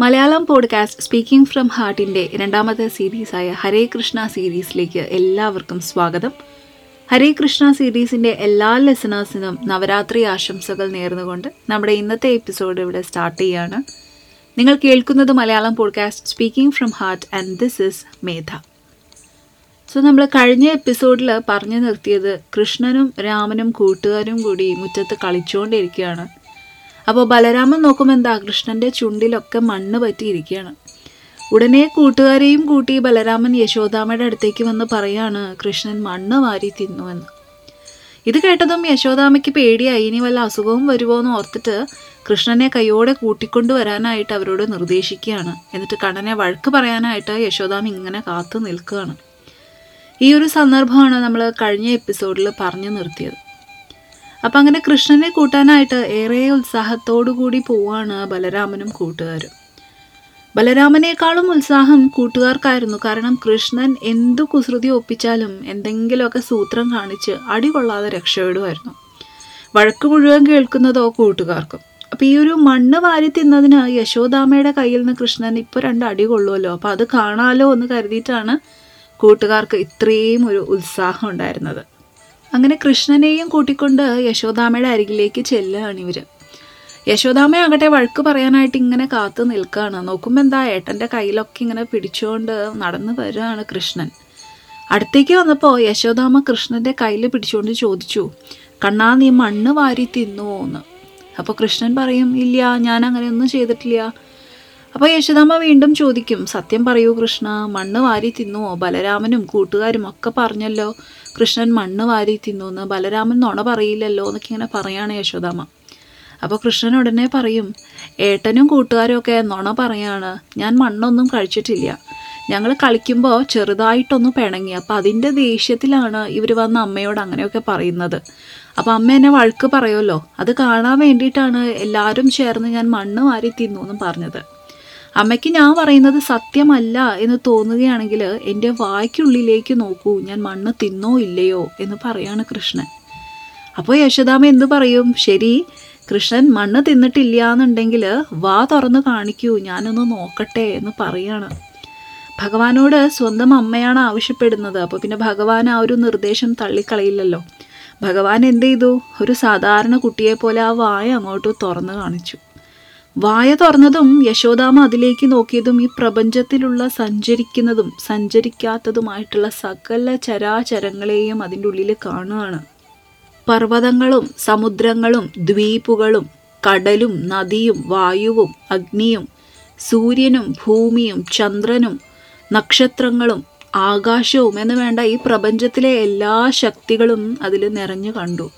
Malayalam podcast speaking from ഹാർട്ടിന്റെ രണ്ടാമത്തെ സീരീസായ ഹരേ കൃഷ്ണ സീരീസിലേക്ക് എല്ലാവർക്കും സ്വാഗതം. ഹരേ കൃഷ്ണ സീരീസിന്റെ എല്ലാ ലെസണേഴ്സിനും നവരാത്രി ആശംസകൾ നേർന്നുകൊണ്ട് നമ്മുടെ ഇന്നത്തെ എപ്പിസോഡ് ഇവിടെ സ്റ്റാർട്ട് ചെയ്യാണ്. നിങ്ങൾ കേൾക്കുന്നത് Malayalam podcast speaking from heart and this is Medha. So നമ്മൾ കഴിഞ്ഞ എപ്പിസോഡിൽ പറഞ്ഞു നിർത്തിയത് കൃഷ്ണനും രാമനും കൂട്ടുകാരും കൂടി മുറ്റത്ത് കളിച്ചുകൊണ്ടിരിക്കുകയാണ്. അപ്പോൾ ബലരാമൻ നോക്കുമ്പോൾ എന്താ കൃഷ്ണന്റെ ചുണ്ടിലൊക്കെ മണ്ണ് പറ്റിയിരിക്കുകയാണ് ഉടനെ കൂട്ടുകാരെയും കൂട്ടി ബലരാമൻ യശോദാമയുടെ അടുത്തേക്ക് വന്ന് പറയാണ് കൃഷ്ണൻ മണ്ണ് വാരി തിന്നുവെന്ന്. ഇത് കേട്ടതും യശോദാമയ്ക്ക് പേടിയായി ഇനി വല്ല അസുഖവും വരുമോ എന്ന് ഓർത്തിട്ട് കൃഷ്ണനെ കൈയോടെ കൂട്ടിക്കൊണ്ടു വരാനായിട്ട് അവരോട് നിർദ്ദേശിക്കുകയാണ്. എന്നിട്ട് കണ്ണനെ വഴക്ക് പറയാനായിട്ട് യശോദാമ ഇങ്ങനെ കാത്തു നിൽക്കുകയാണ്. ഈ ഒരു സന്ദർഭമാണ് നമ്മൾ കഴിഞ്ഞ എപ്പിസോഡിൽ പറഞ്ഞു നിർത്തിയത്. അപ്പം അങ്ങനെ കൃഷ്ണനെ കൂട്ടാനായിട്ട് ഏറെ കൂടി പോവാണ് ബലരാമനും കൂട്ടുകാരും. ബലരാമനേക്കാളും ഉത്സാഹം കൂട്ടുകാർക്കായിരുന്നു. കാരണം കൃഷ്ണൻ എന്തു കുസൃതി ഒപ്പിച്ചാലും എന്തെങ്കിലുമൊക്കെ സൂത്രം കാണിച്ച് അടി കൊള്ളാതെ രക്ഷപ്പെടുമായിരുന്നു. വഴക്ക് മുഴുവൻ കേൾക്കുന്നതോ കൂട്ടുകാർക്കും. അപ്പോൾ ഈ ഒരു മണ്ണ് വാരി തിന്നതിന് യശോദാമയുടെ കയ്യിൽ നിന്ന് കൃഷ്ണൻ ഇപ്പോൾ രണ്ട് അടി കൊള്ളുമല്ലോ. അപ്പോൾ അത് കാണാലോ എന്ന് കരുതിയിട്ടാണ് കൂട്ടുകാർക്ക് ഇത്രയും ഒരു ഉത്സാഹം ഉണ്ടായിരുന്നത്. അങ്ങനെ കൃഷ്ണനെയും കൂട്ടിക്കൊണ്ട് യശോദാമയുടെ അരികിലേക്ക് ചെല്ലുകയാണ് ഇവർ യശോദാമ ആകട്ടെ വഴക്ക് പറയാനായിട്ട് ഇങ്ങനെ കാത്തു നിൽക്കുകയാണ്. നോക്കുമ്പോൾ എന്താ ഏട്ടന്റെ കയ്യിലൊക്കെ ഇങ്ങനെ പിടിച്ചുകൊണ്ട് നടന്നു വരികയാണ് കൃഷ്ണൻ. അടുത്തേക്ക് വന്നപ്പോൾ യശോദാമ കൃഷ്ണന്റെ കയ്യിൽ പിടിച്ചുകൊണ്ട് ചോദിച്ചു കണ്ണാ നീ മണ്ണ് വാരി തിന്നുവോ എന്ന്? അപ്പോൾ കൃഷ്ണൻ പറയും ഇല്ല ഞാൻ അങ്ങനെയൊന്നും ചെയ്തിട്ടില്ല. അപ്പോൾ യശോദാമ വീണ്ടും ചോദിക്കും സത്യം പറയൂ കൃഷ്ണ മണ്ണ് വാരി തിന്നുവോ? ബലരാമനും കൂട്ടുകാരും ഒക്കെ പറഞ്ഞല്ലോ. കൃഷ്ണൻ മണ്ണ് വാരി തിന്നു എന്ന് ബലരാമൻ നുണ പറയില്ലല്ലോ എന്നൊക്കെ ഇങ്ങനെ പറയാണ് യശോദാമ്മ. അപ്പോൾ കൃഷ്ണൻ ഉടനെ പറയും ഏട്ടനും കൂട്ടുകാരും ഒക്കെ നുണ പറയാണ്. ഞാൻ മണ്ണൊന്നും കഴിച്ചിട്ടില്ല. ഞങ്ങൾ കളിക്കുമ്പോൾ ചെറുതായിട്ടൊന്ന് പിണങ്ങി. അപ്പോൾ അതിന്റെ ദേഷ്യത്തിലാണ് ഇവർ വന്ന് അമ്മയോട് അങ്ങനെയൊക്കെ പറയുന്നത്. അപ്പോൾ അമ്മ എന്നെ വഴക്ക് പറയുമല്ലോ. അത് കാണാൻ വേണ്ടിയിട്ടാണ് എല്ലാവരും ചേർന്ന് ഞാൻ മണ്ണ് വാരി തിന്നു എന്നും പറഞ്ഞത്. അമ്മയ്ക്ക് ഞാൻ പറയുന്നത് സത്യമല്ല എന്ന് തോന്നുകയാണെങ്കിൽ എന്റെ വായ്ക്കുള്ളിലേക്ക് നോക്കൂ. ഞാൻ മണ്ണ് തിന്നോ ഇല്ലയോ എന്ന് പറയാണ് കൃഷ്ണൻ. അപ്പോൾ യശോദാമ എന്തു പറയും? ശരി കൃഷ്ണൻ മണ്ണ് തിന്നിട്ടില്ല എന്നുണ്ടെങ്കിൽ വാ തുറന്ന് കാണിക്കൂ ഞാനൊന്ന് നോക്കട്ടെ എന്ന് പറയാണ്. ഭഗവാനോട് സ്വന്തം അമ്മയാണ് ആവശ്യപ്പെടുന്നത്. അപ്പോൾ പിന്നെ ഭഗവാൻ ആ ഒരു നിർദ്ദേശം തള്ളിക്കളയില്ലല്ലോ. ഭഗവാൻ എന്ത് ചെയ്തു? ഒരു സാധാരണ കുട്ടിയെപ്പോലെ ആ വായ അങ്ങോട്ട് തുറന്ന് കാണിച്ചു. വായ തുറന്നതും യശോദാമ അതിലേക്ക് നോക്കിയതും ഈ പ്രപഞ്ചത്തിലുള്ള സഞ്ചരിക്കുന്നതും സഞ്ചരിക്കാത്തതുമായിട്ടുള്ള സകല ചരാചരങ്ങളെയും അതിന്റെ ഉള്ളിൽ കാണുകയാണ്. പർവതങ്ങളും സമുദ്രങ്ങളും ദ്വീപുകളും കടലും നദിയും വായുവും അഗ്നിയും സൂര്യനും ഭൂമിയും ചന്ദ്രനും നക്ഷത്രങ്ങളും ആകാശവും എന്ന് വേണ്ട ഈ പ്രപഞ്ചത്തിലെ എല്ലാ ശക്തികളും അതിൽ നിറഞ്ഞു കണ്ടു.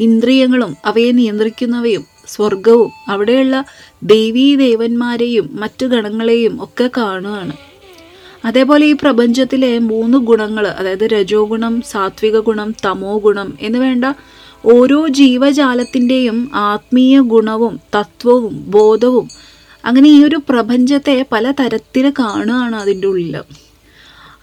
ഇന്ദ്രിയങ്ങളും അവയെ നിയന്ത്രിക്കുന്നവയും സ്വർഗവും അവിടെയുള്ള ദേവീ ദേവന്മാരെയും മറ്റു ഗണങ്ങളെയും ഒക്കെ കാണുകയാണ്. അതേപോലെ ഈ പ്രപഞ്ചത്തിലെ മൂന്ന് ഗുണങ്ങൾ അതായത് രജോ ഗുണം സാത്വിക ഗുണം തമോ ഗുണം എന്ന് വേണ്ട ഓരോ ജീവജാലത്തിന്റെയും ആത്മീയ ഗുണവും തത്വവും ബോധവും അങ്ങനെ ഈ ഒരു പ്രപഞ്ചത്തെ പല തരത്തിൽ കാണുകയാണ് അതിന്റെ ഉള്ളിൽ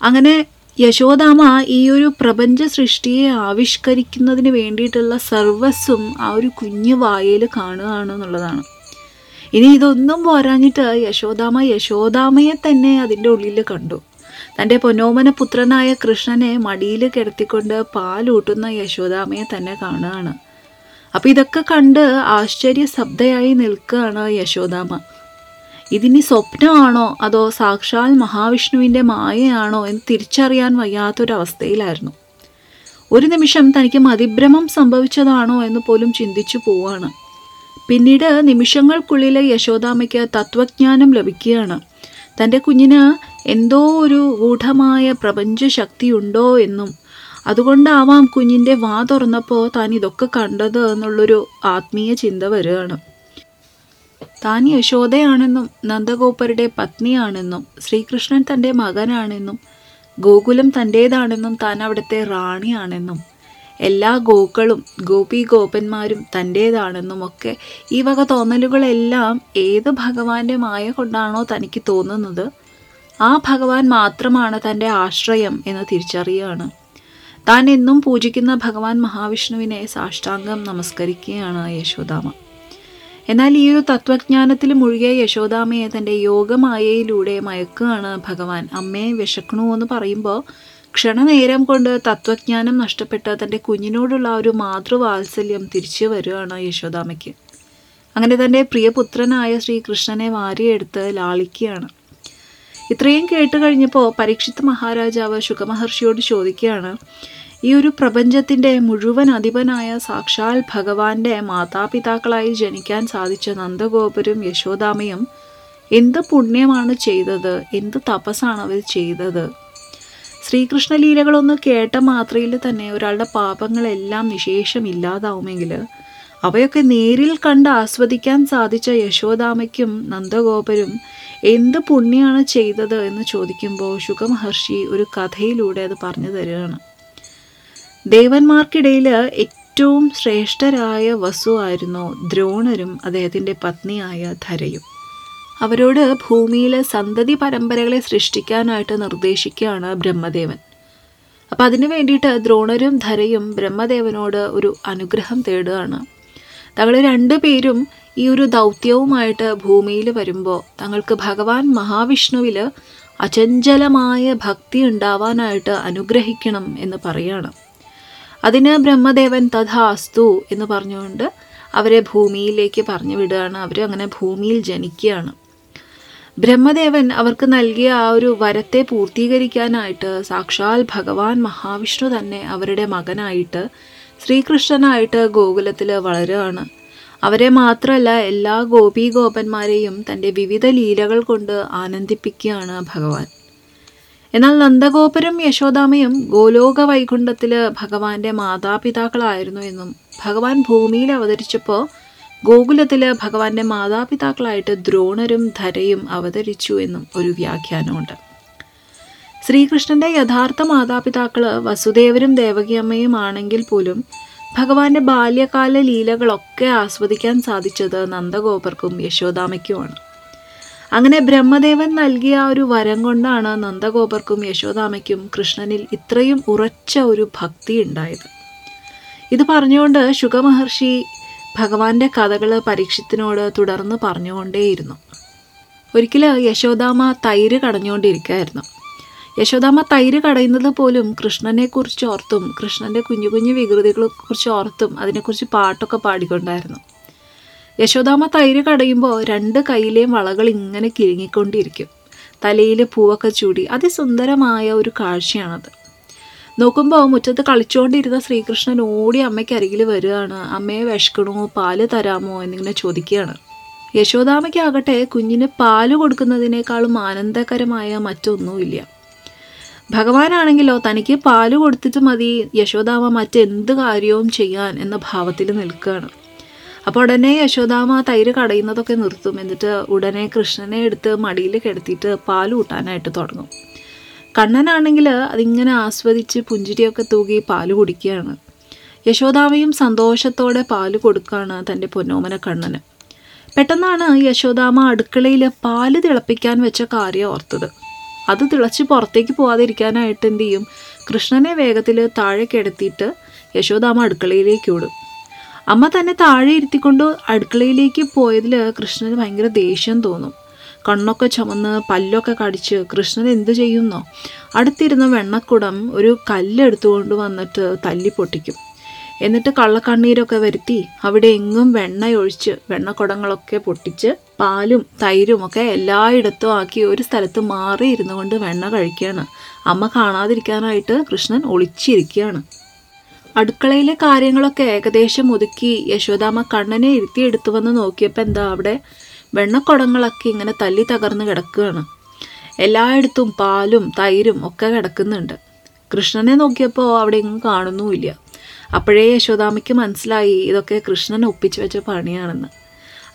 അങ്ങനെ യശോദാമ ഈ ഒരു പ്രപഞ്ച സൃഷ്ടിയെ ആവിഷ്കരിക്കുന്നതിന് വേണ്ടിയിട്ടുള്ള സർവസ്വം ആ ഒരു കുഞ്ഞു വായയിൽ കാണുകയാണ് എന്നുള്ളതാണ്. ഇനി ഇതൊന്നും പോരാഞ്ഞിട്ട് യശോദാമ യശോദാമയെ തന്നെ അതിന്റെ ഉള്ളിൽ കണ്ടു. തന്റെ പൊന്നോമന പുത്രനായ കൃഷ്ണനെ മടിയിൽ കിടത്തിക്കൊണ്ട് പാലൂട്ടുന്ന യശോദാമയെ തന്നെ കാണുകയാണ്. അപ്പോൾ ഇതൊക്കെ കണ്ട് ആശ്ചര്യ ശബ്ദയായി നിൽക്കുകയാണ് യശോദാമ. ഇതിനി സ്വപ്നമാണോ അതോ സാക്ഷാൽ മഹാവിഷ്ണുവിന്റെ മായയാണോ എന്ന് തിരിച്ചറിയാൻ വയ്യാത്തൊരവസ്ഥയിലായിരുന്നു. ഒരു നിമിഷം തനിക്ക് മതിഭ്രമം സംഭവിച്ചതാണോ എന്ന് പോലും ചിന്തിച്ചു പോവാണ്. പിന്നീട് നിമിഷങ്ങൾക്കുള്ളിലെ യശോദാമയ്ക്ക് തത്വജ്ഞാനം ലഭിക്കുകയാണ്. തന്റെ കുഞ്ഞിന് എന്തോ ഒരു ഗൂഢമായ പ്രപഞ്ചശക്തിയുണ്ടോ എന്നും അതുകൊണ്ടാവാം കുഞ്ഞിന്റെ വാ തുറന്നപ്പോൾ താൻ ഇതൊക്കെ കണ്ടത് എന്നുള്ളൊരു ആത്മീയ ചിന്ത വരികയാണ്. താൻ യശോദയാണെന്നും നന്ദഗോപരുടെ പത്നിയാണെന്നും ശ്രീകൃഷ്ണൻ തന്റെ മകനാണെന്നും ഗോകുലം തന്റേതാണെന്നും താൻ അവിടുത്തെ റാണിയാണെന്നും എല്ലാ ഗോക്കളും ഗോപി ഗോപന്മാരും തന്റേതാണെന്നും ഒക്കെ ഈ വക തോന്നലുകളെല്ലാം ഏത് ഭഗവാന്റെ മായ കൊണ്ടാണോ തനിക്ക് തോന്നുന്നത്? ആ ഭഗവാൻ മാത്രമാണ് തന്റെ ആശ്രയം എന്ന് തിരിച്ചറിയുകയാണ് താൻ എന്നും പൂജിക്കുന്ന ഭഗവാൻ മഹാവിഷ്ണുവിനെ സാഷ്ടാംഗം നമസ്കരിക്കുകയാണ് യശോദാമ. എന്നാൽ ഈ ഒരു തത്വജ്ഞാനത്തിൽ മുഴുകിയ യശോദാമയെ തന്റെ യോഗമായയിലൂടെ മയക്കുകയാണ് ഭഗവാൻ. അമ്മയെ വിശക്കണു എന്ന് പറയുമ്പോൾ ക്ഷണനേരം കൊണ്ട് തത്വജ്ഞാനം നഷ്ടപ്പെട്ട തന്റെ കുഞ്ഞിനോടുള്ള ഒരു മാതൃവാത്സല്യം തിരിച്ചു വരികയാണ് യശോദാമയ്ക്ക്. അങ്ങനെ തന്റെ പ്രിയപുത്രനായ ശ്രീകൃഷ്ണനെ വാരിയെടുത്ത് ലാളിക്കുകയാണ്. ഇത്രയും കേട്ട് കഴിഞ്ഞപ്പോൾ പരീക്ഷിത് മഹാരാജാവ് ശുഖമഹർഷിയോട് ചോദിക്കുകയാണ് ഈ ഒരു പ്രപഞ്ചത്തിന്റെ മുഴുവൻ അധിപനായ സാക്ഷാൽ ഭഗവാന്റെ മാതാപിതാക്കളായി ജനിക്കാൻ സാധിച്ച നന്ദഗോപരും യശോദാമയും എന്ത് പുണ്യമാണ് ചെയ്തത് എന്ത് തപസ്സാണ് അവർ ചെയ്തത്. ശ്രീകൃഷ്ണലീലകളൊന്ന് കേട്ട മാത്രയിൽ തന്നെ ഒരാളുടെ പാപങ്ങളെല്ലാം നിശേഷം ഇല്ലാതാവുമെങ്കിൽ അവയൊക്കെ നേരിൽ കണ്ട് ആസ്വദിക്കാൻ സാധിച്ച യശോദാമയ്ക്കും നന്ദഗോപരും എന്ത് പുണ്യമാണ് ചെയ്തത് എന്ന് ചോദിക്കുമ്പോൾ ശുഖമഹർഷി ഒരു കഥയിലൂടെ അത് പറഞ്ഞു തരികയാണ്. ദേവന്മാർക്കിടയിൽ ഏറ്റവും ശ്രേഷ്ഠരായ വസുവായിരുന്നു ദ്രോണരും അദ്ദേഹത്തിന്റെ പത്നിയായ ധരയും. അവരോട് ഭൂമിയിലെ സന്തതി പരമ്പരകളെ സൃഷ്ടിക്കാനായിട്ട് നിർദ്ദേശിക്കുകയാണ് ബ്രഹ്മദേവൻ. അപ്പം അതിനു വേണ്ടിയിട്ട് ദ്രോണരും ധരയും ബ്രഹ്മദേവനോട് ഒരു അനുഗ്രഹം തേടുകയാണ്. തങ്ങൾ രണ്ടുപേരും ഈ ഒരു ദൗത്യവുമായിട്ട് ഭൂമിയിൽ വരുമ്പോൾ തങ്ങൾക്ക് ഭഗവാൻ മഹാവിഷ്ണുവിൽ അചഞ്ചലമായ ഭക്തി ഉണ്ടാവാനായിട്ട് അനുഗ്രഹിക്കണം എന്ന് പറയാണ്. അതിന് ബ്രഹ്മദേവൻ തഥാസ്തു എന്ന് പറഞ്ഞുകൊണ്ട് അവരെ ഭൂമിയിലേക്ക് പറഞ്ഞു വിടുകയാണ്. അവർ അങ്ങനെ ഭൂമിയിൽ ജനിക്കുകയാണ്. ബ്രഹ്മദേവൻ അവർക്ക് നൽകിയ ആ ഒരു വരത്തെ പൂർത്തീകരിക്കാനായിട്ട് സാക്ഷാൽ ഭഗവാൻ മഹാവിഷ്ണു തന്നെ അവരുടെ മകനായിട്ട് ശ്രീകൃഷ്ണനായിട്ട് ഗോകുലത്തിൽ വളരുകയാണ്. അവരെ മാത്രമല്ല എല്ലാ ഗോപീ ഗോപന്മാരെയും തന്റെ വിവിധ ലീലകൾ കൊണ്ട് ആനന്ദിപ്പിക്കുകയാണ് ഭഗവാൻ. എന്നാൽ നന്ദഗോപുരം യശോദാമയും ഗോലോക വൈകുണ്ഠത്തിൽ ഭഗവാന്റെ മാതാപിതാക്കളായിരുന്നു എന്നും ഭഗവാൻ ഭൂമിയിൽ അവതരിച്ചപ്പോൾ ഗോകുലത്തിൽ ഭഗവാന്റെ മാതാപിതാക്കളായിട്ട് ദ്രോണരും ധരയും അവതരിച്ചു എന്നും ഒരു വ്യാഖ്യാനമുണ്ട്. ശ്രീകൃഷ്ണന്റെ യഥാർത്ഥ മാതാപിതാക്കൾ വസുദേവരും ദേവകിയമ്മയും ആണെങ്കിൽ പോലും ഭഗവാന്റെ ബാല്യകാല ലീലകളൊക്കെ ആസ്വദിക്കാൻ സാധിച്ചത് നന്ദഗോപർക്കും യശോദാമയ്ക്കുമാണ്. അങ്ങനെ ബ്രഹ്മദേവൻ നൽകിയ ആ ഒരു വരം കൊണ്ടാണ് നന്ദഗോപർക്കും യശോദാമയ്ക്കും കൃഷ്ണനിൽ ഇത്രയും ഉറച്ച ഒരു ഭക്തി ഉണ്ടായത്. ഇത് പറഞ്ഞുകൊണ്ട് ശുഖമഹർഷി ഭഗവാന്റെ കഥകൾ പരീക്ഷത്തിനോട് തുടർന്ന് പറഞ്ഞുകൊണ്ടേയിരുന്നു. ഒരിക്കൽ യശോദാമ തൈര് കടഞ്ഞുകൊണ്ടിരിക്കുകയായിരുന്നു. യശോദാമ തൈര് കടയുന്നത് പോലും കൃഷ്ണനെക്കുറിച്ച് ഓർത്തും കൃഷ്ണന്റെ കുഞ്ഞു കുഞ്ഞു വികൃതികളെ കുറിച്ച് ഓർത്തും അതിനെക്കുറിച്ച് പാട്ടൊക്കെ പാടിക്കൊണ്ടായിരുന്നു. യശോദാമ്മ തൈര് കടയുമ്പോൾ രണ്ട് കയ്യിലെയും വളകൾ ഇങ്ങനെ കിഴങ്ങിക്കൊണ്ടിരിക്കും തലയിൽ പൂവൊക്കെ ചൂടി. അതിസുന്ദരമായ ഒരു കാഴ്ചയാണത്. നോക്കുമ്പോൾ മുറ്റത്ത് കളിച്ചുകൊണ്ടിരുന്ന ശ്രീകൃഷ്ണൻ ഓടി അമ്മയ്ക്ക് അരികിൽ വരികയാണ്. അമ്മയെ വിഷക്കണമോ പാൽ തരാമോ എന്നിങ്ങനെ ചോദിക്കുകയാണ്. യശോദാമയ്ക്കാകട്ടെ കുഞ്ഞിന് പാൽ കൊടുക്കുന്നതിനേക്കാളും ആനന്ദകരമായ മറ്റൊന്നുമില്ല. ഭഗവാനാണെങ്കിലോ തനിക്ക് പാൽ കൊടുത്തിട്ട് മതി. യശോദാമ മറ്റെന്ത് കാര്യവും ചെയ്യാൻ എന്ന ഭാവത്തിൽ നിൽക്കുകയാണ്. അപ്പോൾ ഉടനെ യശോദാമ തൈര് കടയുന്നതൊക്കെ നിർത്തും. എന്നിട്ട് ഉടനെ കൃഷ്ണനെ എടുത്ത് മടിയിൽ കിടത്തിയിട്ട് പാൽ കൂട്ടാനായിട്ട് തുടങ്ങും. കണ്ണനാണെങ്കിൽ അതിങ്ങനെ ആസ്വദിച്ച് പുഞ്ചിരിയൊക്കെ തൂകി പാൽ കുടിക്കുകയാണ്. യശോദാമയും സന്തോഷത്തോടെ പാൽ കൊടുക്കുകയാണ് തന്റെ പൊന്നോമന കണ്ണന്. പെട്ടെന്നാണ് യശോദാമ അടുക്കളയിൽ പാൽ തിളപ്പിക്കാൻ വെച്ച കാര്യം ഓർത്തത്. അത് തിളച്ച് പുറത്തേക്ക് പോവാതിരിക്കാനായിട്ട് എന്ത് ചെയ്യും? കൃഷ്ണനെ വേഗത്തിൽ താഴെ കിടത്തിയിട്ട് യശോദാമ അടുക്കളയിലേക്ക് ഓടും. അമ്മ തന്നെ താഴെ ഇരുത്തിക്കൊണ്ട് അടുക്കളയിലേക്ക് പോയതിൽ കൃഷ്ണന് ഭയങ്കര ദേഷ്യം തോന്നും. കണ്ണൊക്കെ ചുമന്ന് പല്ലൊക്കെ കടിച്ച് കൃഷ്ണൻ എന്തു ചെയ്യുന്നോ? അടുത്തിരുന്ന വെണ്ണക്കുടം ഒരു കല്ലെടുത്തുകൊണ്ട് വന്നിട്ട് തല്ലി പൊട്ടിക്കും. എന്നിട്ട് കള്ളക്കണ്ണീരൊക്കെ വരുത്തി അവിടെ എങ്ങും വെണ്ണയൊഴിച്ച് വെണ്ണക്കുടങ്ങളൊക്കെ പൊട്ടിച്ച് പാലും തൈരും ഒക്കെ എല്ലായിടത്തും ആക്കി ഒരു സ്ഥലത്ത് മാറി ഇരുന്നു കൊണ്ട് വെണ്ണ കഴിക്കുകയാണ് അമ്മ കാണാതിരിക്കാനായിട്ട് കൃഷ്ണൻ ഒളിച്ചിരിക്കുകയാണ്. അടുക്കളയിലെ കാര്യങ്ങളൊക്കെ ഏകദേശം ഒതുക്കി യശോദാമ്മ കണ്ണനെ ഇരുത്തി എടുത്തു വന്ന് നോക്കിയപ്പോൾ എന്താ അവിടെ വെണ്ണക്കുടങ്ങളൊക്കെ ഇങ്ങനെ തല്ലി തകർന്ന് കിടക്കുകയാണ്. എല്ലായിടത്തും പാലും തൈരും ഒക്കെ കിടക്കുന്നുണ്ട്. കൃഷ്ണനെ നോക്കിയപ്പോൾ അവിടെ എങ്ങും കാണുന്നുമില്ല. അപ്പോഴേ യശോദാമയ്ക്ക് മനസ്സിലായി ഇതൊക്കെ കൃഷ്ണൻ ഒപ്പിച്ചു വെച്ച പണിയാണെന്ന്.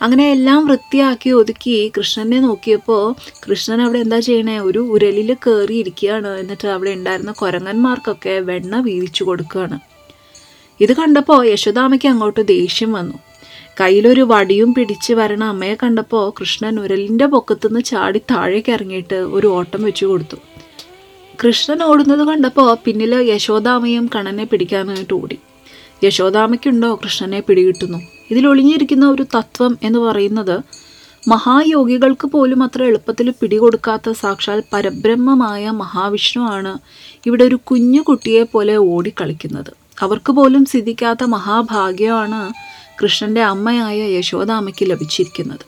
അങ്ങനെ എല്ലാം വൃത്തിയാക്കി ഒതുക്കി കൃഷ്ണനെ നോക്കിയപ്പോൾ കൃഷ്ണൻ അവിടെ എന്താ ചെയ്യണേ? ഒരു ഉരലിൽ കയറി ഇരിക്കുകയാണ് എന്നിട്ട് അവിടെ ഉണ്ടായിരുന്ന കുരങ്ങന്മാർക്കൊക്കെ വെണ്ണ വീതിച്ചു കൊടുക്കുകയാണ്. ഇത് കണ്ടപ്പോൾ യശോദാമയ്ക്ക് അങ്ങോട്ട് ദേഷ്യം വന്നു. കയ്യിലൊരു വടിയും പിടിച്ച് വരണ അമ്മയെ കണ്ടപ്പോൾ കൃഷ്ണൻ ഉരലിന്റെ പൊക്കത്തുനിന്ന് ചാടി താഴേക്ക് ഇറങ്ങിയിട്ട് ഒരു ഓട്ടം വെച്ചു കൊടുത്തു. കൃഷ്ണൻ ഓടുന്നത് കണ്ടപ്പോൾ പിന്നിൽ യശോദാമയും കണ്ണനെ പിടിക്കാനായിട്ട് ഓടി. യശോദാമയ്ക്കുണ്ടോ കൃഷ്ണനെ പിടികിട്ടുന്നു. ഇതിൽ ഒളിഞ്ഞിരിക്കുന്ന ഒരു തത്വം എന്ന് പറയുന്നത് മഹായോഗികൾക്ക് പോലും അത്ര എളുപ്പത്തിൽ പിടികൊടുക്കാത്ത സാക്ഷാൽ പരബ്രഹ്മമായ മഹാവിഷ്ണു ആണ് ഇവിടെ ഒരു കുഞ്ഞു കുട്ടിയെ പോലെ ഓടിക്കളിക്കുന്നത്. അവർക്ക് പോലും സിദ്ധിക്കാത്ത മഹാഭാഗ്യമാണ് കൃഷ്ണന്റെ അമ്മയായ യശോദാമ്മയ്ക്ക് ലഭിച്ചിരിക്കുന്നത്.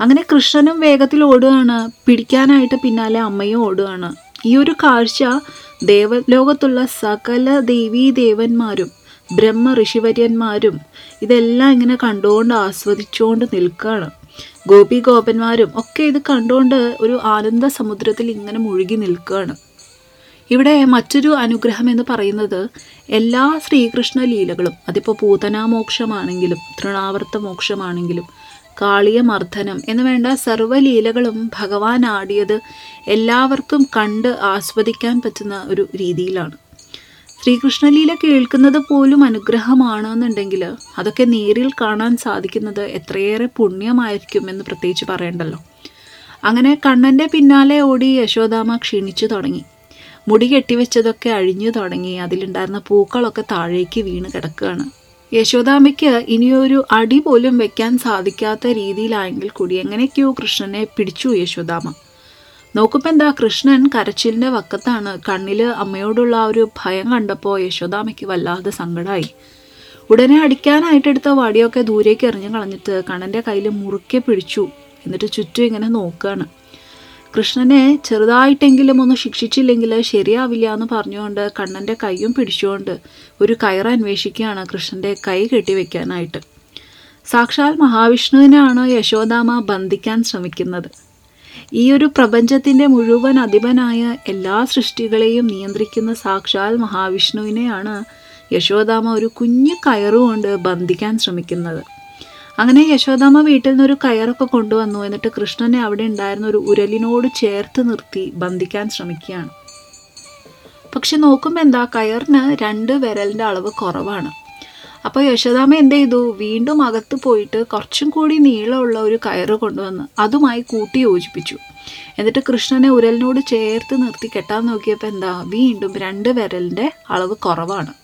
അങ്ങനെ കൃഷ്ണനും വേഗത്തിൽ ഓടുകയാണ്. പിടിക്കാനായിട്ട് പിന്നാലെ അമ്മയും ഓടുകയാണ്. ഈ ഒരു കാഴ്ച ദേവലോകത്തുള്ള സകല ദേവീ ദേവന്മാരും ബ്രഹ്മ ഋഷിവര്യന്മാരും ഇതെല്ലാം ഇങ്ങനെ കണ്ടുകൊണ്ട് ആസ്വദിച്ചുകൊണ്ട് നിൽക്കുകയാണ്. ഗോപി ഗോപന്മാരും ഒക്കെ ഇത് കണ്ടുകൊണ്ട് ഒരു ആനന്ദ സമുദ്രത്തിൽ ഇങ്ങനെ മുഴുകി നിൽക്കുകയാണ്. ഇവിടെ മറ്റൊരു അനുഗ്രഹം എന്ന് പറയുന്നത് എല്ലാ ശ്രീകൃഷ്ണ ലീലകളും അതിപ്പോൾ പൂതനാമോക്ഷമാണെങ്കിലും തൃണാവർത്ത മോക്ഷമാണെങ്കിലും കാളിയ മർദ്ദനം എന്ന് വേണ്ട സർവലീലകളും ഭഗവാൻ ആടിയത് എല്ലാവർക്കും കണ്ട് ആസ്വദിക്കാൻ പറ്റുന്ന ഒരു രീതിയിലാണ്. ശ്രീകൃഷ്ണലീല കേൾക്കുന്നത് പോലും അനുഗ്രഹമാണെന്നുണ്ടെങ്കിൽ അതൊക്കെ നേരിൽ കാണാൻ സാധിക്കുന്നത് എത്രയേറെ പുണ്യമായിരിക്കും എന്ന് പ്രത്യേകിച്ച് പറയണ്ടല്ലോ. അങ്ങനെ കണ്ണന്റെ പിന്നാലെ ഓടി യശോദാമ ക്ഷീണിച്ചു തുടങ്ങി. മുടി കെട്ടിവെച്ചതൊക്കെ അഴിഞ്ഞു തുടങ്ങി. അതിലുണ്ടായിരുന്ന പൂക്കളൊക്കെ താഴേക്ക് വീണ് കിടക്കുകയാണ്. യശോദാമ്മയ്ക്ക് ഇനിയൊരു അടി പോലും വെക്കാൻ സാധിക്കാത്ത രീതിയിലായെങ്കിൽ കൂടി എങ്ങനെയൊക്കെയോ കൃഷ്ണനെ പിടിച്ചു യശോദാമ നോക്കുമ്പോൾ എന്താ കൃഷ്ണൻ കരച്ചിലിന്റെ വക്കത്താണ്. കണ്ണിൽ അമ്മയോടുള്ള ആ ഒരു ഭയം കണ്ടപ്പോൾ യശോദാമയ്ക്ക് വല്ലാതെ സങ്കടമായി ഉടനെ അടിക്കാനായിട്ട് എടുത്ത വടിയൊക്കെ ദൂരേക്ക് എറിഞ്ഞു കളഞ്ഞിട്ട് കണ്ണന്റെ കയ്യിൽ മുറുക്കെ പിടിച്ചു. എന്നിട്ട് ചുറ്റും ഇങ്ങനെ നോക്കുകയാണ്. കൃഷ്ണനെ ചെറുതായിട്ടെങ്കിലും ഒന്ന് ശിക്ഷിച്ചില്ലെങ്കിൽ ശരിയാവില്ല എന്ന് പറഞ്ഞുകൊണ്ട് കണ്ണന്റെ കൈയും പിടിച്ചുകൊണ്ട് ഒരു കയറ് അന്വേഷിക്കുകയാണ് കൃഷ്ണന്റെ കൈ കെട്ടിവെക്കാനായിട്ട് സാക്ഷാൽ മഹാവിഷ്ണുവിനാണ് യശോദാമ ബന്ധിക്കാൻ ശ്രമിക്കുന്നത്. ഈ ഒരു പ്രപഞ്ചത്തിന്റെ മുഴുവൻ അധിപനായ എല്ലാ സൃഷ്ടികളെയും നിയന്ത്രിക്കുന്ന സാക്ഷാൽ മഹാവിഷ്ണുവിനെയാണ് യശോദാമ ഒരു കുഞ്ഞു കയറുകൊണ്ട് ബന്ധിക്കാൻ ശ്രമിക്കുന്നത്. അങ്ങനെ യശോദാമ്മ വീട്ടിൽ നിന്നൊരു കയറൊക്കെ കൊണ്ടുവന്നു. എന്നിട്ട് കൃഷ്ണനെ അവിടെ ഉണ്ടായിരുന്ന ഒരു ഉരലിനോട് ചേർത്ത് നിർത്തി ബന്ധിക്കാൻ ശ്രമിക്കുകയാണ്. പക്ഷെ നോക്കുമ്പോൾ എന്താ കയറിന് രണ്ട് വിരലിന്റെ അളവ് കുറവാണ്. അപ്പോൾ യശോദാമ്മ എന്ത് ചെയ്തു? വീണ്ടും അകത്ത് പോയിട്ട് കുറച്ചും കൂടി നീളമുള്ള ഒരു കയറ് കൊണ്ടുവന്ന് അതുമായി കൂട്ടി യോജിപ്പിച്ചു. എന്നിട്ട് കൃഷ്ണനെ ഉരലിനോട് ചേർത്ത് നിർത്തി കെട്ടാൻ നോക്കിയപ്പോൾ എന്താ വീണ്ടും രണ്ട് വിരലിന്റെ അളവ് കുറവാണ്.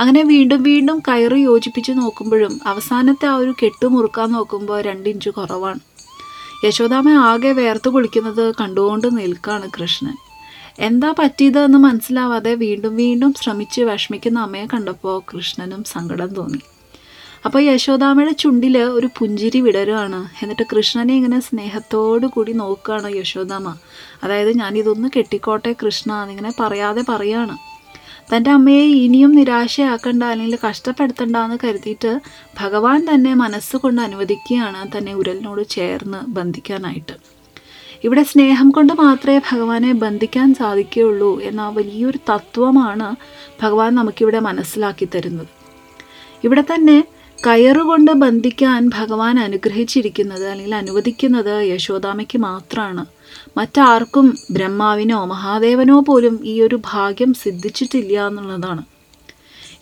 അങ്ങനെ വീണ്ടും വീണ്ടും കയറ് യോജിപ്പിച്ച് നോക്കുമ്പോഴും അവസാനത്തെ ആ ഒരു കെട്ട് മുറുക്കാൻ നോക്കുമ്പോൾ രണ്ടിഞ്ച് കുറവാണ്. യശോദാമ ആകെ വേർത്ത് കുളിക്കുന്നത് കണ്ടുകൊണ്ട് നിൽക്കാണ് കൃഷ്ണൻ. എന്താ പറ്റിയതെന്ന് മനസ്സിലാവാതെ വീണ്ടും വീണ്ടും ശ്രമിച്ച് വിഷമിക്കുന്ന അമ്മയെ കണ്ടപ്പോൾ കൃഷ്ണനും സങ്കടം തോന്നി. അപ്പോൾ യശോദാമയുടെ ചുണ്ടിൽ ഒരു പുഞ്ചിരി വിടരുകയാണ് എന്നിട്ട് കൃഷ്ണനെ ഇങ്ങനെ സ്നേഹത്തോടു കൂടി നോക്കുകയാണ് യശോദാമ അതായത് ഞാനിതൊന്ന് കെട്ടിക്കോട്ടെ കൃഷ്ണ എന്നിങ്ങനെ പറയാതെ പറയാണ്. തന്റെ അമ്മയെ ഇനിയും നിരാശയാക്കണ്ട അല്ലെങ്കിൽ കഷ്ടപ്പെടുത്തണ്ട എന്ന് കരുതിയിട്ട് ഭഗവാൻ തന്നെ മനസ്സുകൊണ്ട് അനുവദിക്കുകയാണ് തന്നെ ഉരലിനോട് ചേർന്ന് ബന്ധിക്കാനായിട്ട്. ഇവിടെ സ്നേഹം കൊണ്ട് മാത്രമേ ഭഗവാനെ ബന്ധിക്കാൻ സാധിക്കുകയുള്ളൂ എന്ന വലിയൊരു തത്വമാണ് ഭഗവാൻ നമുക്കിവിടെ മനസ്സിലാക്കി തരുന്നത്. ഇവിടെ തന്നെ കയറുകൊണ്ട് ബന്ധിക്കാൻ ഭഗവാൻ അനുഗ്രഹിച്ചിരിക്കുന്നത് അല്ലെങ്കിൽ അനുവദിക്കുന്നത് യശോദാമയ്ക്ക് മാത്രമാണ്. മറ്റാർക്കും ബ്രഹ്മാവിനോ മഹാദേവനോ പോലും ഈ ഒരു ഭാഗ്യം സിദ്ധിച്ചിട്ടില്ല എന്നുള്ളതാണ്.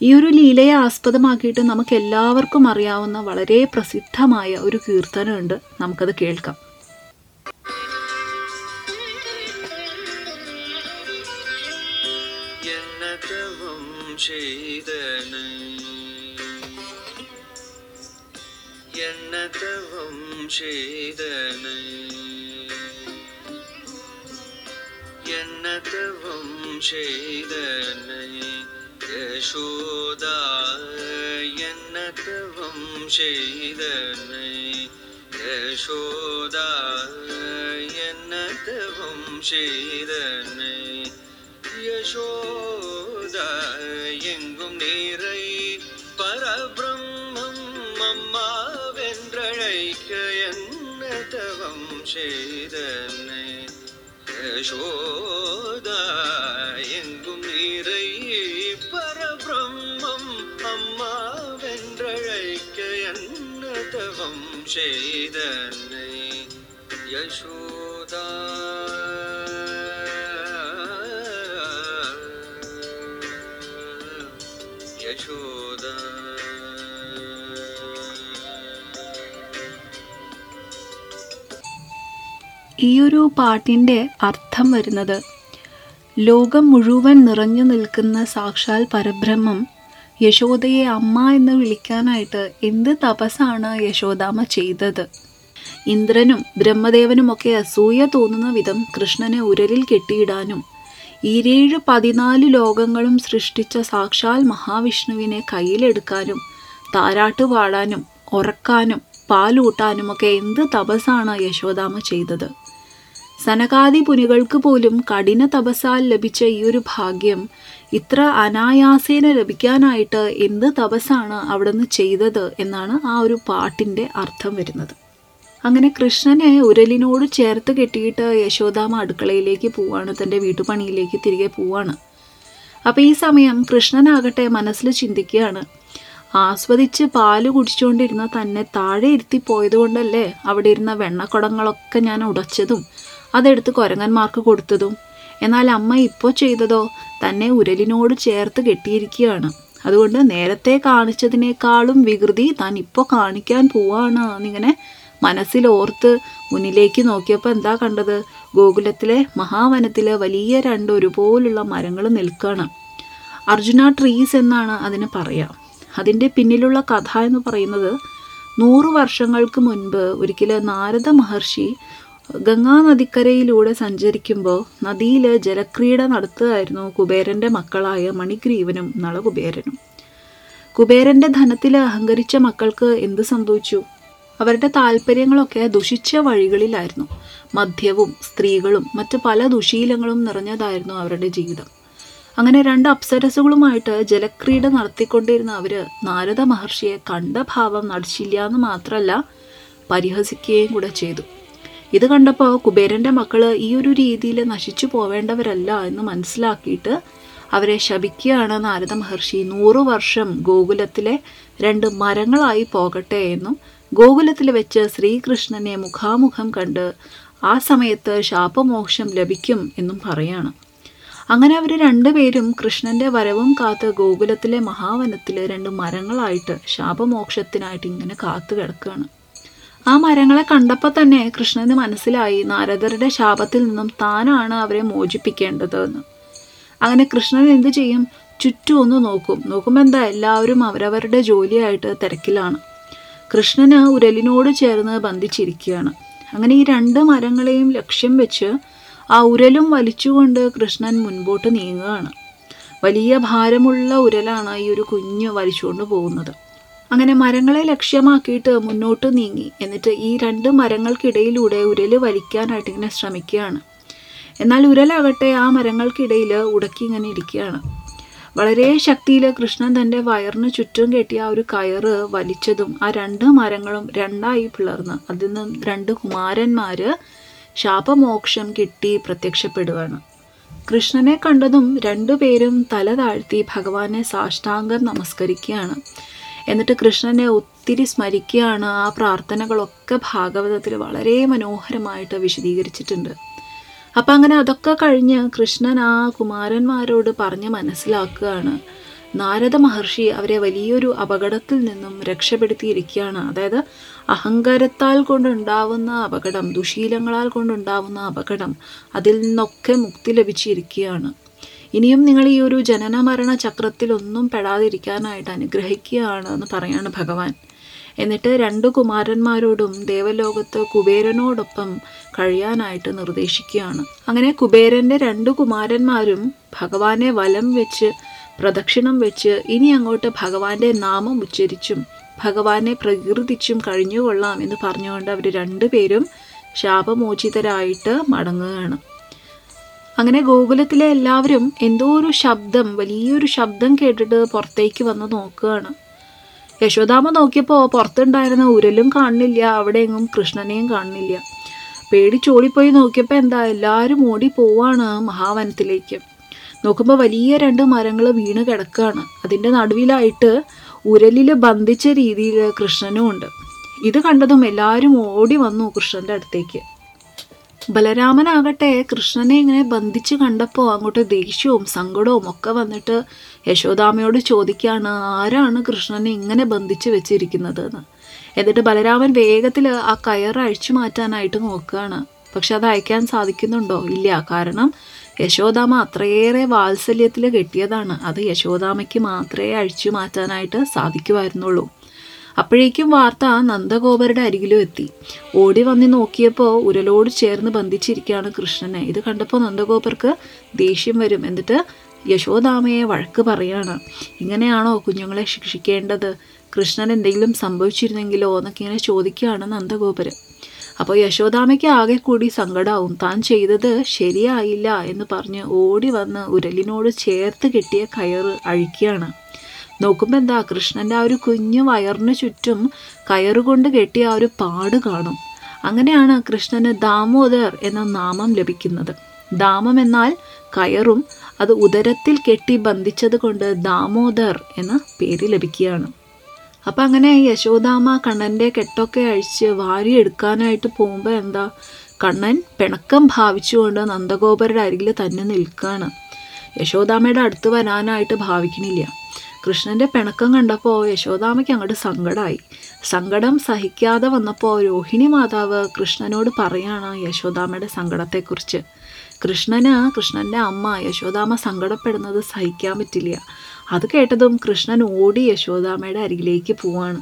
ഈ ഒരു ലീലയെ ആസ്പദമാക്കിയിട്ട് നമുക്ക് എല്ലാവർക്കും അറിയാവുന്ന വളരെ പ്രസിദ്ധമായ ഒരു കീർത്തനമുണ്ട്. നമുക്കത് കേൾക്കാം. എന്നതവം ചെയ്തന് என்ன தவம் செய்தனை யசோதா என்ன தவம் செய்தனை யசோதா என்ன தவம் செய்தனை. யசோதா எங்கும் நீரை பரபிரம்மம் அம்மாவென்றழைக்க என்ன தவம் செய்தனை. யசோதா எங்கும் இறை பரபிரம்மம் அம்மா வென்றழைக்க என்னதவம் செய்தனை யசோ ഈ ഒരു പാട്ടിന്റെ അർത്ഥം വരുന്നത് ലോകം മുഴുവൻ നിറഞ്ഞു നിൽക്കുന്ന സാക്ഷാൽ പരബ്രഹ്മം യശോദയെ അമ്മ എന്ന് വിളിക്കാനായിട്ട് എന്ത് തപസ്സാണ് യശോദാമ്മ ചെയ്തത്? ഇന്ദ്രനും ബ്രഹ്മദേവനുമൊക്കെ അസൂയ തോന്നുന്ന വിധം കൃഷ്ണനെ ഉരലിൽ കെട്ടിയിടാനും ഈരേഴ് പതിനാല് ലോകങ്ങളും സൃഷ്ടിച്ച സാക്ഷാൽ മഹാവിഷ്ണുവിനെ കയ്യിലെടുക്കാനും താരാട്ട് പാടാനും ഉറക്കാനും പാലൂട്ടാനുമൊക്കെ എന്ത് തപസ്സാണ് യശോദാമ്മ ചെയ്തത്? സനകാദി പുനികൾക്ക് പോലും കഠിന തപസാൽ ലഭിച്ച ഈ ഒരു ഭാഗ്യം ഇത്ര അനായാസേന ലഭിക്കാനായിട്ട് എന്ത് തപസ്സാണ് അവിടുന്ന് ചെയ്തത് എന്നാണ് ആ ഒരു പാട്ടിന്റെ അർത്ഥം വരുന്നത്. അങ്ങനെ കൃഷ്ണനെ ഉരലിനോട് ചേർത്ത് കെട്ടിയിട്ട് യശോദാമ അടുക്കളയിലേക്ക് പോവാണ് തന്റെ വീട്ടുപണിയിലേക്ക് തിരികെ പോവാണ്. അപ്പോൾ ഈ സമയം കൃഷ്ണനാകട്ടെ മനസ്സിൽ ചിന്തിക്കുകയാണ് ആസ്വദിച്ച് പാൽ കുടിച്ചുകൊണ്ടിരുന്ന തന്നെ താഴെ ഇരുത്തി പോയതുകൊണ്ടല്ലേ അവിടെ ഇരുന്ന വെണ്ണക്കുടങ്ങളൊക്കെ ഞാൻ ഉടച്ചതും അതെടുത്ത് കൊരങ്ങന്മാർക്ക് കൊടുത്തതും. എന്നാൽ അമ്മ ഇപ്പോൾ ചെയ്തതോ തന്നെ ഉരലിനോട് ചേർത്ത് കെട്ടിയിരിക്കുകയാണ്. അതുകൊണ്ട് നേരത്തെ കാണിച്ചതിനേക്കാളും വികൃതി താൻ ഇപ്പോൾ കാണിക്കാൻ പോവാണ് എന്നിങ്ങനെ മനസ്സിൽ ഓർത്ത് മുന്നിലേക്ക് നോക്കിയപ്പോൾ എന്താ കണ്ടത്? ഗോകുലത്തിലെ മഹാവനത്തിലെ വലിയ രണ്ട് ഒരുപോലുള്ള മരങ്ങൾ നിൽക്കുകയാണ് അർജുന ട്രീസ് എന്നാണ് അതിന് പറയാം. അതിന്റെ പിന്നിലുള്ള കഥ എന്ന് പറയുന്നത് നൂറ് വർഷങ്ങൾക്ക് മുൻപ് ഒരിക്കൽ നാരദ മഹർഷി ഗംഗാ നദിക്കരയിലൂടെ സഞ്ചരിക്കുമ്പോൾ നദിയിൽ ജലക്രീഡ നടത്തുകയായിരുന്നു കുബേരന്റെ മക്കളായ മണിഗ്രീവനും നളകുബേരനും. കുബേരന്റെ ധനത്തിൽ അഹങ്കരിച്ച മക്കൾക്ക് എന്ത് സംഭവിച്ചു? അവരുടെ താല്പര്യങ്ങളൊക്കെ ദുഷിച്ച വഴികളിലായിരുന്നു. മദ്യവും സ്ത്രീകളും മറ്റ് പല ദുശീലങ്ങളും നിറഞ്ഞതായിരുന്നു അവരുടെ ജീവിതം. അങ്ങനെ രണ്ട് അപ്സരസുകളുമായിട്ട് ജലക്രീഡ നടത്തിക്കൊണ്ടിരുന്ന അവർ നാരദ മഹർഷിയെ കണ്ട ഭാവം നടിച്ചില്ല എന്ന് മാത്രമല്ല പരിഹസിക്കുകയും കൂടെ ചെയ്തു. ഇത് കണ്ടപ്പോൾ കുബേരന്റെ മക്കൾ ഈ ഒരു രീതിയിൽ നശിച്ചു പോവേണ്ടവരല്ല എന്ന് മനസ്സിലാക്കിയിട്ട് അവരെ ശപിക്കുകയാണ് നാരദ മഹർഷി. നൂറു വർഷം ഗോകുലത്തിലെ രണ്ട് മരങ്ങളായി പോകട്ടെ എന്നും ഗോകുലത്തിൽ വെച്ച് ശ്രീകൃഷ്ണനെ മുഖാമുഖം കണ്ട് ആ സമയത്ത് ശാപമോക്ഷം ലഭിക്കും എന്നും പറയാണ്. അങ്ങനെ അവർ രണ്ടുപേരും കൃഷ്ണന്റെ വരവും കാത്ത് ഗോകുലത്തിലെ മഹാവനത്തിൽ രണ്ട് മരങ്ങളായിട്ട് ശാപമോക്ഷത്തിനായിട്ട് ഇങ്ങനെ കാത്തു കിടക്കുകയാണ്. ആ മരങ്ങളെ കണ്ടപ്പോൾ തന്നെ കൃഷ്ണന് മനസ്സിലായി നാരദരുടെ ശാപത്തിൽ നിന്നും താനാണ് അവരെ മോചിപ്പിക്കേണ്ടത് എന്ന് അങ്ങനെ കൃഷ്ണൻ എന്ത് ചെയ്യും? ചുറ്റും ഒന്ന് നോക്കും. നോക്കുമ്പോൾ എന്താ? എല്ലാവരും അവരവരുടെ ജോലിയായിട്ട് തിരക്കിലാണ്. കൃഷ്ണന് ഉരലിനോട് ചേർന്ന് ബന്ധിച്ചിരിക്കുകയാണ്. അങ്ങനെ ഈ രണ്ട് മരങ്ങളെയും ലക്ഷ്യം വെച്ച് ആ ഉരലും വലിച്ചുകൊണ്ട് കൃഷ്ണൻ മുൻപോട്ട് നീങ്ങുകയാണ്. വലിയ ഭാരമുള്ള ഉരലാണ് ഈ ഒരു കുഞ്ഞ് വലിച്ചുകൊണ്ട് പോകുന്നത്. അങ്ങനെ മരങ്ങളെ ലക്ഷ്യമാക്കിയിട്ട് മുന്നോട്ട് നീങ്ങി. എന്നിട്ട് ഈ രണ്ട് മരങ്ങൾക്കിടയിലൂടെ ഉരൽ വലിക്കാനായിട്ട് ഇങ്ങനെ ശ്രമിക്കുകയാണ്. എന്നാൽ ഉരലാകട്ടെ ആ മരങ്ങൾക്കിടയിൽ ഉടക്കി ഇങ്ങനെ ഇരിക്കുകയാണ്. വളരെ ശക്തിയിൽ കൃഷ്ണൻ തന്റെ വയറിന് ചുറ്റും കെട്ടിയ ആ ഒരു കയറ് വലിച്ചതും ആ രണ്ട് മരങ്ങളും രണ്ടായി പിളർന്ന് അതിൽ നിന്നും രണ്ട് കുമാരന്മാർ ശാപമോക്ഷം കിട്ടി പ്രത്യക്ഷപ്പെടുകയാണ് കൃഷ്ണനെ കണ്ടതും രണ്ടുപേരും തല താഴ്ത്തി ഭഗവാനെ സാഷ്ടാംഗം നമസ്കരിക്കുകയാണ്. എന്നിട്ട് കൃഷ്ണനെ ഒത്തിരി സ്മരിക്കുകയാണ് ആ പ്രാർത്ഥനകളൊക്കെ ഭാഗവതത്തിൽ വളരെ മനോഹരമായിട്ട് വിശദീകരിച്ചിട്ടുണ്ട്. അപ്പം അങ്ങനെ അതൊക്കെ കഴിഞ്ഞ് കൃഷ്ണൻ ആ കുമാരന്മാരോട് പറഞ്ഞ് മനസ്സിലാക്കുകയാണ്. നാരദ മഹർഷി അവരെ വലിയൊരു അപകടത്തിൽ നിന്നും രക്ഷപ്പെടുത്തിയിരിക്കുകയാണ്. അതായത് അഹങ്കാരത്താൽ കൊണ്ടുണ്ടാവുന്ന അപകടം ദുശീലങ്ങളാൽ കൊണ്ടുണ്ടാവുന്ന അപകടം അതിൽ നിന്നൊക്കെ മുക്തി ലഭിച്ചിരിക്കുകയാണ്. ഇനിയും നിങ്ങൾ ഈ ഒരു ജനന മരണ ചക്രത്തിലൊന്നും പെടാതിരിക്കാനായിട്ട് അനുഗ്രഹിക്കുകയാണ് എന്ന് പറയാണ് ഭഗവാൻ. എന്നിട്ട് രണ്ട് കുമാരന്മാരോടും ദേവലോകത്ത് കുബേരനോടൊപ്പം കഴിയാനായിട്ട് നിർദ്ദേശിക്കുകയാണ്. അങ്ങനെ കുബേരന്റെ രണ്ട് കുമാരന്മാരും ഭഗവാനെ വലം വെച്ച് പ്രദക്ഷിണം വെച്ച് ഇനി അങ്ങോട്ട് ഭഗവാന്റെ നാമം ഉച്ചരിച്ചും ഭഗവാനെ പ്രകീർത്തിച്ചും കഴിഞ്ഞുകൊള്ളാം എന്ന് പറഞ്ഞുകൊണ്ട് അവർ രണ്ടുപേരും ശാപമോചിതരായിട്ട് മടങ്ങുകയാണ്. അങ്ങനെ ഗോകുലത്തിലെ എല്ലാവരും എന്തോ ഒരു ശബ്ദം വലിയൊരു ശബ്ദം കേട്ടിട്ട് പുറത്തേക്ക് വന്ന് നോക്കുകയാണ്. യശോദാമ നോക്കിയപ്പോൾ പുറത്തുണ്ടായിരുന്ന ഉരലും കാണുന്നില്ല അവിടെ എങ്ങും കൃഷ്ണനെയും കാണുന്നില്ല. പേടിച്ചോടിപ്പോയി നോക്കിയപ്പോൾ എന്താ എല്ലാവരും ഓടി പോവാണ് മഹാവനത്തിലേക്ക്. നോക്കുമ്പോൾ വലിയ രണ്ട് മരങ്ങൾ വീണ് കിടക്കുകയാണ്. അതിന്റെ നടുവിലായിട്ട് ഉരലിൽ ബന്ധിച്ച രീതിയിൽ കൃഷ്ണനും ഉണ്ട്. ഇത് കണ്ടതും എല്ലാവരും ഓടി വന്നു കൃഷ്ണന്റെ അടുത്തേക്ക്. ബലരാമനാകട്ടെ കൃഷ്ണനെ ഇങ്ങനെ ബന്ധിച്ച് കണ്ടപ്പോൾ അങ്ങോട്ട് ദേഷ്യവും സങ്കടവും ഒക്കെ വന്നിട്ട് യശോദാമയോട് ചോദിക്കുകയാണ് ആരാണ് കൃഷ്ണനെ ഇങ്ങനെ ബന്ധിച്ച് വെച്ചിരിക്കുന്നത്? എന്ന്. എന്നിട്ട് ബലരാമൻ വേഗത്തിൽ ആ കയർ അഴിച്ചു മാറ്റാനായിട്ട് നോക്കുകയാണ്. പക്ഷെ അത് അയക്കാൻ സാധിക്കുന്നുണ്ടോ? ഇല്ല. കാരണം യശോദാമ അത്രയേറെ വാത്സല്യത്തിൽ കെട്ടിയതാണ്. അത് യശോദാമയ്ക്ക് മാത്രമേ അഴിച്ചു മാറ്റാനായിട്ട് സാധിക്കുമായിരുന്നുള്ളൂ അപ്പോഴേക്കും വാർത്ത നന്ദഗോപരുടെ അരികിലും എത്തി. ഓടി വന്ന് നോക്കിയപ്പോൾ ഉരലോട് ചേർന്ന് ബന്ധിച്ചിരിക്കുകയാണ് കൃഷ്ണനെ. ഇത് കണ്ടപ്പോൾ നന്ദഗോപർക്ക് ദേഷ്യം വരും. എന്നിട്ട് യശോദാമയെ വഴക്ക് പറയാണ്. ഇങ്ങനെയാണോ കുഞ്ഞുങ്ങളെ ശിക്ഷിക്കേണ്ടത്? കൃഷ്ണൻ എന്തെങ്കിലും സംഭവിച്ചിരുന്നെങ്കിലോ? എന്നൊക്കെ ഇങ്ങനെ ചോദിക്കുകയാണ് നന്ദഗോപര്. അപ്പോൾ യശോദാമയ്ക്ക് ആകെ കൂടി സങ്കടാവും. താൻ ചെയ്തത് ശരിയായില്ല എന്ന് പറഞ്ഞ് ഓടി വന്ന് ഉരലിനോട് ചേർത്ത് കെട്ടിയ കയറ് അഴിക്കുകയാണ്. നോക്കുമ്പോൾ എന്താ കൃഷ്ണന്റെ ആ ഒരു കുഞ്ഞു വയറിന് ചുറ്റും കയറുകൊണ്ട് കെട്ടിയ ആ ഒരു പാട് കാണും. അങ്ങനെയാണ് കൃഷ്ണന് ദാമോദർ എന്ന നാമം ലഭിക്കുന്നത്. ദാമം എന്നാൽ കയറും അത് ഉദരത്തിൽ കെട്ടി ബന്ധിച്ചത് കൊണ്ട് ദാമോദർ എന്ന പേര് ലഭിക്കുകയാണ്. അപ്പം അങ്ങനെ യശോദാമ കണ്ണന്റെ കെട്ടൊക്കെ അഴിച്ച് വാരിയെടുക്കാനായിട്ട് പോകുമ്പോൾ എന്താ കണ്ണൻ പിണക്കം ഭാവിച്ചുകൊണ്ട് നന്ദഗോപരുടെ അരികിൽ തന്നെ നിൽക്കുകയാണ് യശോദാമയുടെ അടുത്ത് വരാനായിട്ട് ഭാവിക്കണില്ല. കൃഷ്ണന്റെ പിണക്കം കണ്ടപ്പോൾ യശോദാമയ്ക്ക് അങ്ങോട്ട് സങ്കടമായി സങ്കടം സഹിക്കാതെ വന്നപ്പോൾ രോഹിണി മാതാവ് കൃഷ്ണനോട് പറയാണ് യശോദാമയുടെ സങ്കടത്തെക്കുറിച്ച്. കൃഷ്ണന് കൃഷ്ണന്റെ അമ്മ യശോദാമ സങ്കടപ്പെടുന്നത് സഹിക്കാൻ പറ്റില്ല. അത് കേട്ടതും കൃഷ്ണൻ ഓടി യശോദാമയുടെ അരികിലേക്ക് പോവാണ്.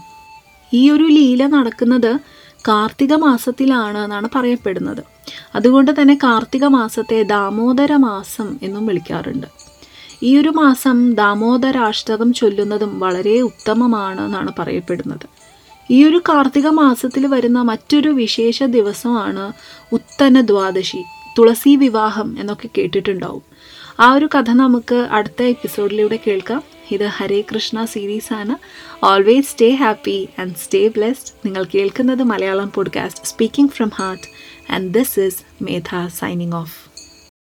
ഈ ഒരു ലീല നടക്കുന്നത് കാർത്തിക മാസത്തിലാണ് എന്നാണ് പറയപ്പെടുന്നത്. അതുകൊണ്ട് തന്നെ കാർത്തിക മാസത്തെ ദാമോദര മാസം എന്നും വിളിക്കാറുണ്ട്. ഈ ഒരു മാസം ദാമോദരാഷ്ടകം ചൊല്ലുന്നതും വളരെ ഉത്തമമാണ് എന്നാണ് പറയപ്പെടുന്നത്. ഈ ഒരു കാർത്തിക മാസത്തിൽ വരുന്ന മറ്റൊരു വിശേഷ ദിവസമാണ് ഉത്തന ദ്വാദശി തുളസി വിവാഹം എന്നൊക്കെ കേട്ടിട്ടുണ്ടാവും. ആ ഒരു കഥ നമുക്ക് അടുത്ത എപ്പിസോഡിലൂടെ കേൾക്കാം. ഇത് ഹരേ കൃഷ്ണ സീരീസ് ആണ്. Always stay happy and stay blessed നിങ്ങൾ കേൾക്കുന്നത് Malayalam podcast speaking from heart and this is Medha signing off